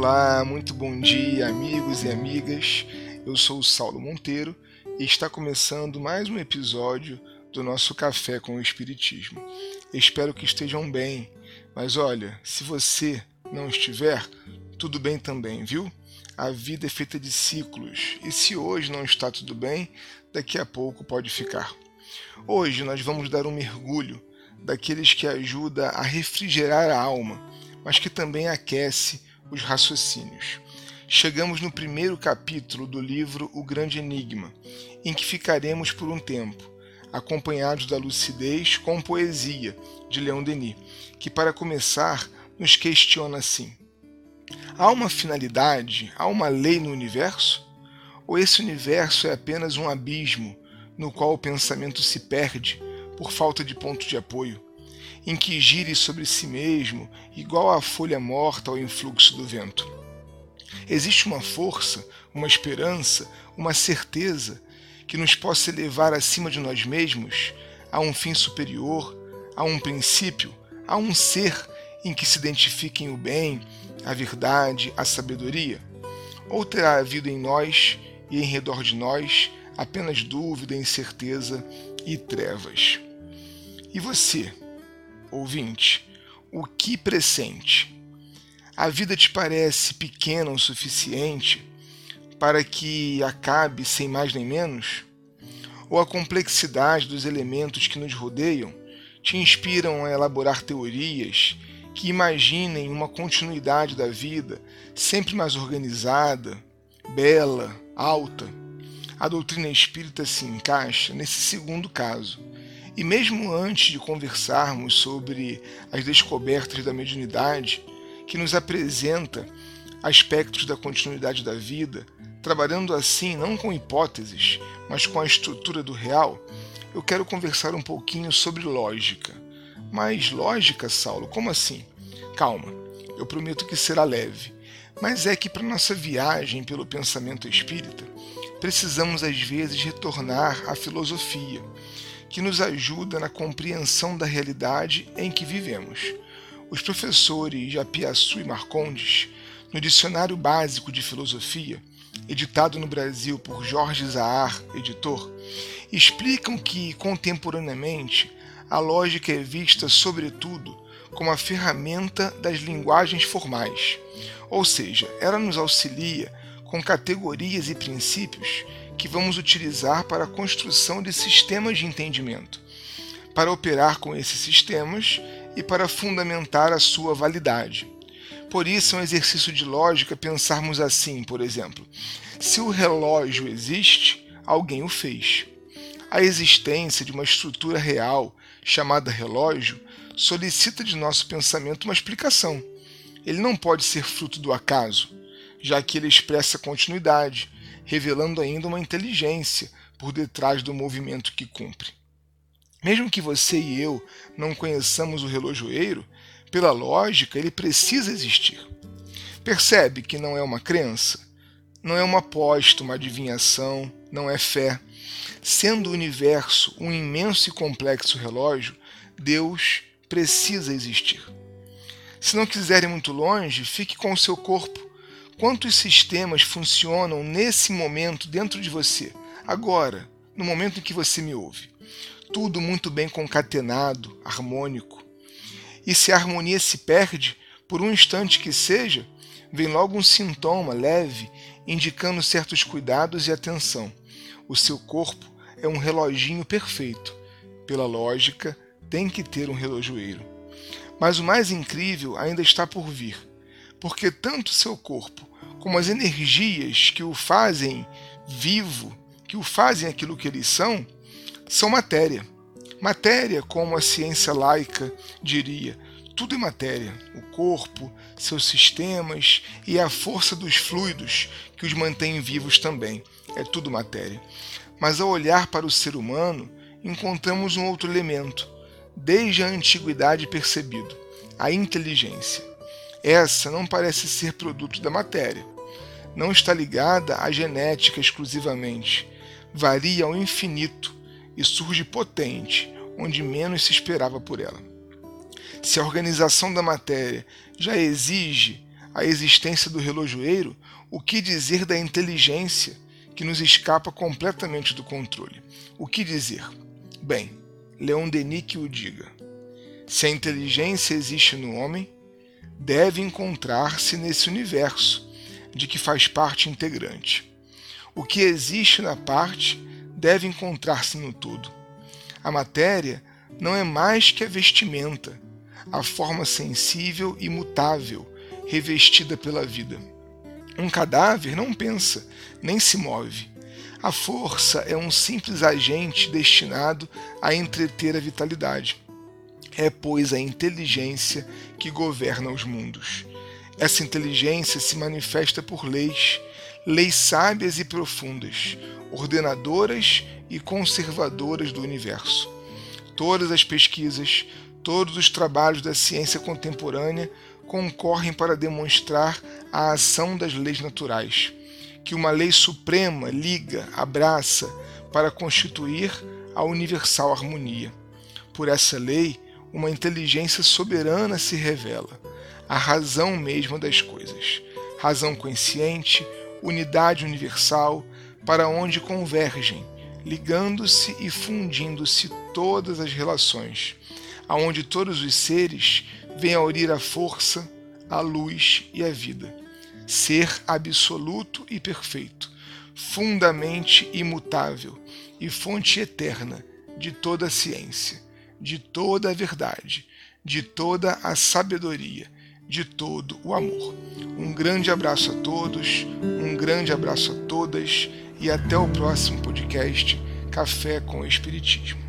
Olá, muito bom dia, amigos e amigas. Eu sou o Saulo Monteiro e está começando mais um episódio do nosso Café com o Espiritismo. Espero que estejam bem, mas olha, se você não estiver, tudo bem também, viu? A vida é feita de ciclos e se hoje não está tudo bem, daqui a pouco pode ficar. Hoje nós vamos dar um mergulho daqueles que ajuda a refrigerar a alma, mas que também aquece os raciocínios. Chegamos no primeiro capítulo do livro O Grande Enigma, em que ficaremos por um tempo, acompanhados da lucidez com poesia de Leon Denis, que para começar nos questiona assim: Há uma finalidade, há uma lei no universo? Ou esse universo é apenas um abismo no qual o pensamento se perde por falta de ponto de apoio, em que gire sobre si mesmo, igual a folha morta ao influxo do vento. Existe uma força, uma esperança, uma certeza que nos possa levar acima de nós mesmos a um fim superior, a um princípio, a um ser em que se identifiquem o bem, a verdade, a sabedoria? Ou terá havido em nós e em redor de nós apenas dúvida, incerteza e trevas? E você, ouvinte, o que pressente? A vida te parece pequena o suficiente para que acabe sem mais nem menos? Ou a complexidade dos elementos que nos rodeiam te inspiram a elaborar teorias que imaginem uma continuidade da vida sempre mais organizada, bela, alta? A doutrina espírita se encaixa nesse segundo caso e mesmo antes de conversarmos sobre as descobertas da mediunidade, que nos apresenta aspectos da continuidade da vida, trabalhando assim não com hipóteses, mas com a estrutura do real, eu quero conversar um pouquinho sobre lógica. Mas lógica, Saulo, como assim? Calma, eu prometo que será leve. Mas é que para nossa viagem pelo pensamento espírita, precisamos às vezes retornar à filosofia que nos ajuda na compreensão da realidade em que vivemos. Os professores Japiaçu e Marcondes, no Dicionário Básico de Filosofia, editado no Brasil por Jorge Zahar, editor, explicam que, contemporaneamente, a lógica é vista, sobretudo, como a ferramenta das linguagens formais, ou seja, ela nos auxilia com categorias e princípios que vamos utilizar para a construção de sistemas de entendimento, para operar com esses sistemas e para fundamentar a sua validade. Por isso, é um exercício de lógica pensarmos assim, por exemplo: se o relógio existe, alguém o fez. A existência de uma estrutura real, chamada relógio, solicita de nosso pensamento uma explicação. Ele não pode ser fruto do acaso, já que ele expressa continuidade, revelando ainda uma inteligência por detrás do movimento que cumpre. Mesmo que você e eu não conheçamos o relojoeiro, pela lógica ele precisa existir. Percebe que não é uma crença, não é uma aposta, uma adivinhação, não é fé. Sendo o universo um imenso e complexo relógio, Deus precisa existir. Se não quiser ir muito longe, fique com o seu corpo Quantos sistemas funcionam nesse momento dentro de você, agora, no momento em que você me ouve? Tudo muito bem concatenado, harmônico. E se a harmonia se perde, por um instante que seja, vem logo um sintoma leve indicando certos cuidados e atenção. O seu corpo é um reloginho perfeito. Pela lógica, tem que ter um relojoeiro. Mas o mais incrível ainda está por vir, porque tanto seu corpo como as energias que o fazem vivo, que o fazem aquilo que eles são, são matéria. Matéria, como a ciência laica diria, tudo é matéria. O corpo, seus sistemas e a força dos fluidos que os mantém vivos também. É tudo matéria. Mas ao olhar para o ser humano, encontramos um outro elemento, desde a antiguidade percebido: a inteligência. Essa não parece ser produto da matéria. Não está ligada à genética exclusivamente. Varia ao infinito e surge potente, onde menos se esperava por ela. Se a organização da matéria já exige a existência do relojoeiro, o que dizer da inteligência que nos escapa completamente do controle? O que dizer? Bem, Leon Denis que o diga. Se a inteligência existe no homem, deve encontrar-se nesse universo de que faz parte integrante. O que existe na parte deve encontrar-se no todo. A matéria não é mais que a vestimenta, a forma sensível e mutável revestida pela vida. Um cadáver não pensa, nem se move. A força é um simples agente destinado a entreter a vitalidade. É, pois, a inteligência que governa os mundos. Essa inteligência se manifesta por leis, leis sábias e profundas, ordenadoras e conservadoras do universo. Todas as pesquisas, todos os trabalhos da ciência contemporânea concorrem para demonstrar a ação das leis naturais, que uma lei suprema liga, abraça, para constituir a universal harmonia. Por essa lei, uma inteligência soberana se revela, a razão mesma das coisas, razão consciente, unidade universal, para onde convergem, ligando-se e fundindo-se todas as relações, aonde todos os seres vêm a unir a força, a luz e a vida. Ser absoluto e perfeito, fundamente imutável e fonte eterna de toda a ciência, de toda a verdade, de toda a sabedoria, de todo o amor. Um grande abraço a todos, um grande abraço a todas e até o próximo podcast Café com Espiritismo.